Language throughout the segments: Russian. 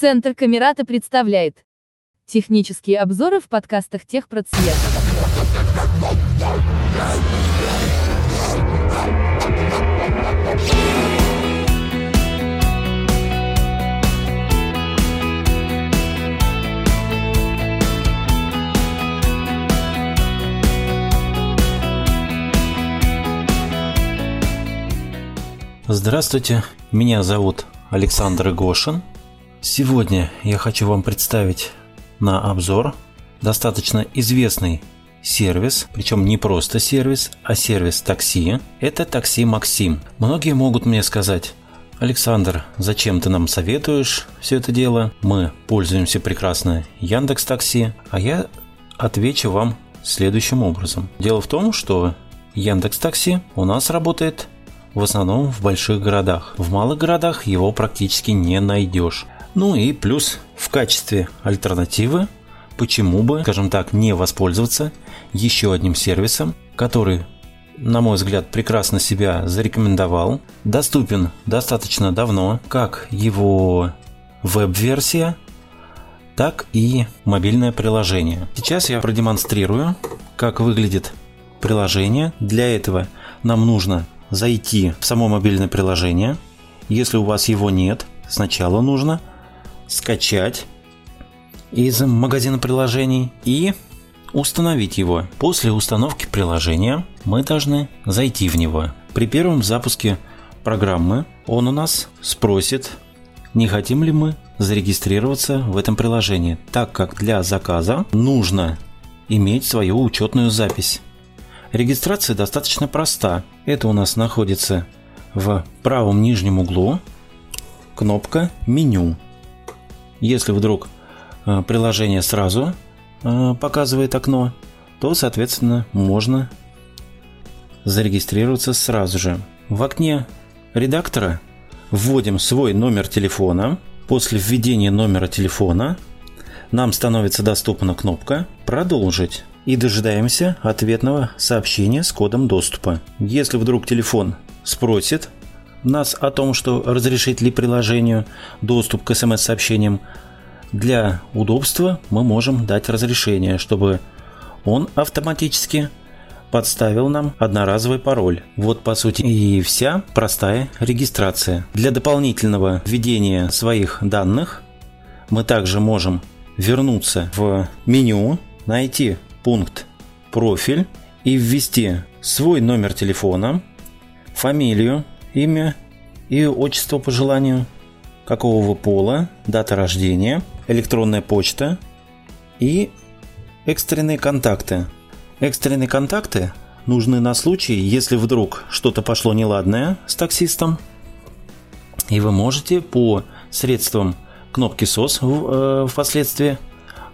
Центр Камерата представляет технические обзоры в подкастах Техпроцвет. Здравствуйте, меня зовут Александр Гошин. Сегодня я хочу вам представить на обзор достаточно известный сервис, причем не просто сервис, а сервис такси. Это такси Максим. Многие могут мне сказать, Александр, зачем ты нам советуешь все это дело? Мы пользуемся прекрасно Яндекс Такси, а я отвечу вам следующим образом. Дело в том, что Яндекс Такси у нас работает в основном в больших городах. В малых городах его практически не найдешь. Ну и плюс в качестве альтернативы, почему бы, скажем так, не воспользоваться еще одним сервисом, который, на мой взгляд, прекрасно себя зарекомендовал, доступен достаточно давно, как его веб-версия, так и мобильное приложение. Сейчас я продемонстрирую, как выглядит приложение. Для этого нам нужно зайти в само мобильное приложение. Если у вас его нет, сначала нужно скачать из магазина приложений и установить его. После установки приложения мы должны зайти в него. При первом запуске программы он у нас спросит, не хотим ли мы зарегистрироваться в этом приложении, так как для заказа нужно иметь свою учетную запись. Регистрация достаточно проста. Это у нас находится в правом нижнем углу кнопка «Меню». Если вдруг э, приложение сразу э, показывает окно, то, соответственно, можно зарегистрироваться сразу же. В окне редактора вводим свой номер телефона. После введения номера телефона нам становится доступна кнопка «Продолжить» и дожидаемся ответного сообщения с кодом доступа. Если вдруг телефон спросит нас о том, что разрешить ли приложению доступ к смс-сообщениям, для удобства мы можем дать разрешение, чтобы он автоматически подставил нам одноразовый пароль. Вот по сути и вся простая регистрация. Для дополнительного введения своих данных мы также можем вернуться в меню, найти пункт «Профиль» и ввести свой номер телефона, фамилию, имя и отчество по желанию, какого вы пола, дата рождения, электронная почта и экстренные контакты. Экстренные контакты нужны на случай, если вдруг что-то пошло неладное с таксистом, и вы можете по средствам кнопки SOS э, впоследствии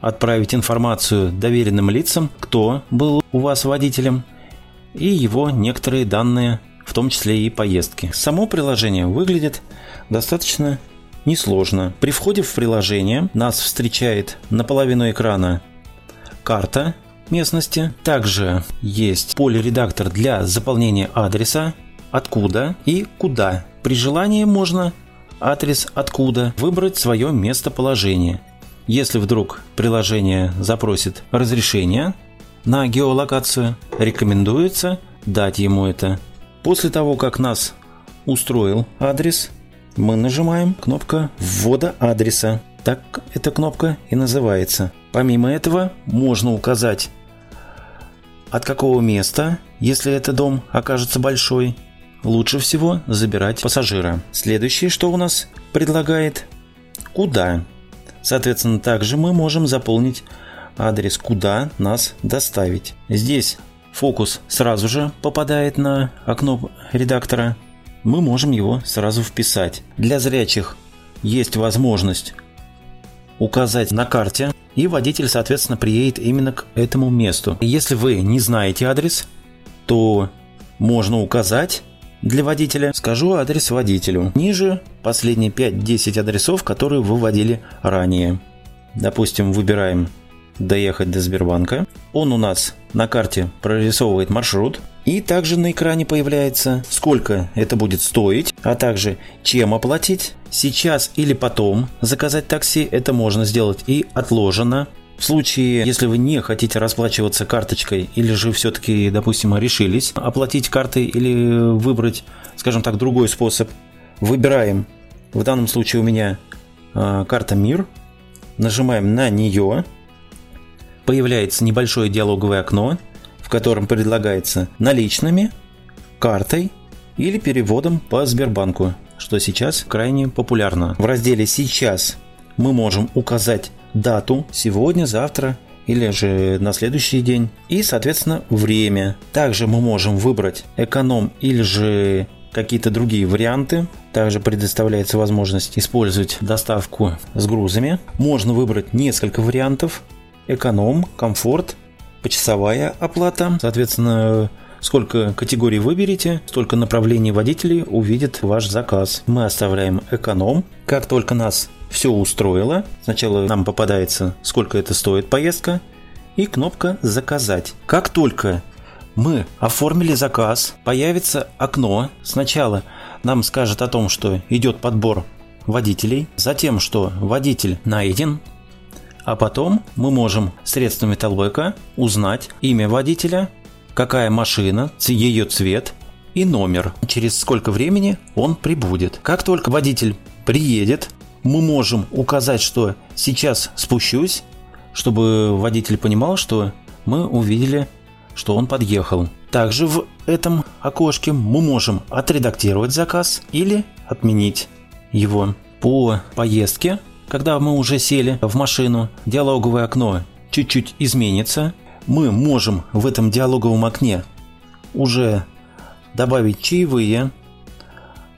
отправить информацию доверенным лицам, кто был у вас водителем, и его некоторые данные, в том числе и поездки. Само приложение выглядит достаточно несложно. При входе в приложение нас встречает наполовину экрана карта местности. Также есть поле-редактор для заполнения адреса, откуда и куда. При желании можно адрес откуда выбрать свое местоположение – если вдруг приложение запросит разрешение на геолокацию, рекомендуется дать ему это. После того, как нас устроил адрес, мы нажимаем кнопка ввода адреса. Так эта кнопка и называется. Помимо этого, можно указать от какого места, если это дом окажется большой, лучше всего забирать пассажира. Следующее, что у нас предлагает, куда. Соответственно, также мы можем заполнить адрес, куда нас доставить. Здесь фокус сразу же попадает на окно редактора. Мы можем его сразу вписать. Для зрячих есть возможность указать на карте, и водитель, соответственно, приедет именно к этому месту. Если вы не знаете адрес, то можно указать для водителя. Скажу адрес водителю. Ниже последние 5-10 адресов, которые вы вводили ранее. Допустим, выбираем доехать до Сбербанка. Он у нас на карте прорисовывает маршрут. И также на экране появляется, сколько это будет стоить, а также чем оплатить. Сейчас или потом заказать такси, это можно сделать и отложено. В случае, если вы не хотите расплачиваться карточкой или же все-таки, допустим, решились оплатить картой или выбрать, скажем так, другой способ, выбираем, в данном случае у меня э, карта МИР, нажимаем на нее, появляется небольшое диалоговое окно, в котором предлагается наличными, картой или переводом по Сбербанку, что сейчас крайне популярно. В разделе «Сейчас» мы можем указать дату сегодня, завтра или же на следующий день и, соответственно, время. Также мы можем выбрать эконом или же какие-то другие варианты. Также предоставляется возможность использовать доставку с грузами. Можно выбрать несколько вариантов. Эконом, комфорт, почасовая оплата. Соответственно, сколько категорий выберете, столько направлений водителей увидит ваш заказ. Мы оставляем эконом. Как только нас все устроило, сначала нам попадается, сколько это стоит поездка, и кнопка «Заказать». Как только мы оформили заказ, появится окно. Сначала нам скажет о том, что идет подбор водителей, затем, что водитель найден, а потом мы можем средствами Талбека узнать имя водителя, какая машина, ее цвет и номер, через сколько времени он прибудет. Как только водитель приедет, мы можем указать, что сейчас спущусь, чтобы водитель понимал, что мы увидели что он подъехал. Также в этом окошке мы можем отредактировать заказ или отменить его. По поездке, когда мы уже сели в машину, диалоговое окно чуть-чуть изменится. Мы можем в этом диалоговом окне уже добавить чаевые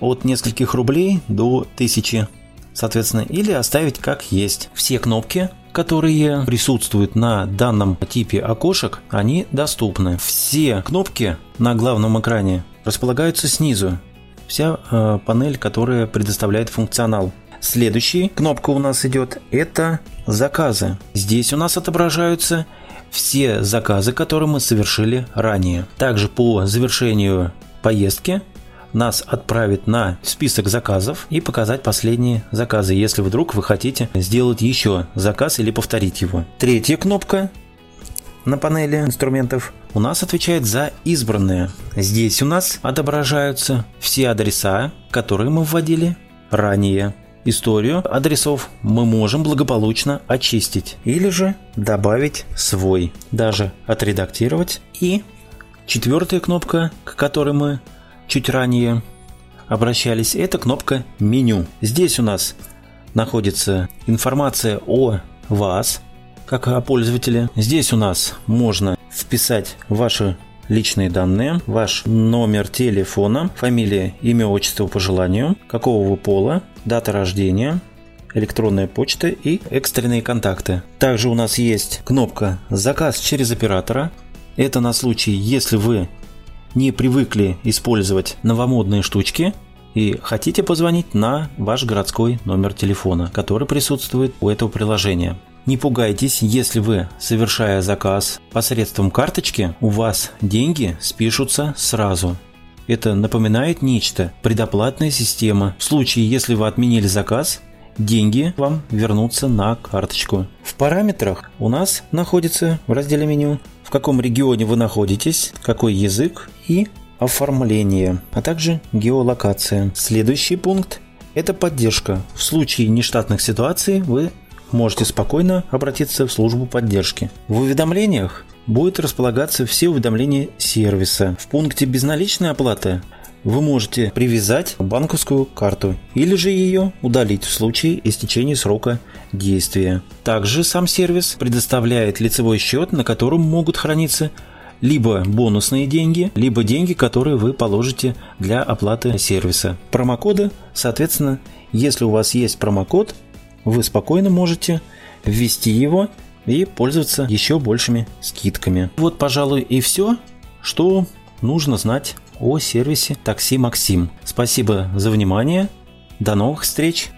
от нескольких рублей до тысячи, соответственно, или оставить как есть. Все кнопки которые присутствуют на данном типе окошек, они доступны. Все кнопки на главном экране располагаются снизу. Вся э, панель, которая предоставляет функционал. Следующая кнопка у нас идет – это заказы. Здесь у нас отображаются все заказы, которые мы совершили ранее. Также по завершению поездки нас отправит на список заказов и показать последние заказы, если вдруг вы хотите сделать еще заказ или повторить его. Третья кнопка на панели инструментов у нас отвечает за избранные. Здесь у нас отображаются все адреса, которые мы вводили ранее. Историю адресов мы можем благополучно очистить или же добавить свой, даже отредактировать. И четвертая кнопка, к которой мы чуть ранее обращались, это кнопка «Меню». Здесь у нас находится информация о вас, как о пользователе. Здесь у нас можно вписать ваши личные данные, ваш номер телефона, фамилия, имя, отчество по желанию, какого вы пола, дата рождения, электронная почта и экстренные контакты. Также у нас есть кнопка «Заказ через оператора». Это на случай, если вы не привыкли использовать новомодные штучки и хотите позвонить на ваш городской номер телефона, который присутствует у этого приложения. Не пугайтесь, если вы, совершая заказ посредством карточки, у вас деньги спишутся сразу. Это напоминает нечто, предоплатная система. В случае, если вы отменили заказ, деньги вам вернутся на карточку. В параметрах у нас находится в разделе меню в каком регионе вы находитесь, какой язык и оформление, а также геолокация. Следующий пункт – это поддержка. В случае нештатных ситуаций вы можете спокойно обратиться в службу поддержки. В уведомлениях будет располагаться все уведомления сервиса. В пункте безналичной оплаты вы можете привязать банковскую карту или же ее удалить в случае истечения срока действия. Также сам сервис предоставляет лицевой счет, на котором могут храниться либо бонусные деньги, либо деньги, которые вы положите для оплаты сервиса. Промокоды, соответственно, если у вас есть промокод, вы спокойно можете ввести его и пользоваться еще большими скидками. Вот, пожалуй, и все, что нужно знать о сервисе такси Максим. Спасибо за внимание. До новых встреч!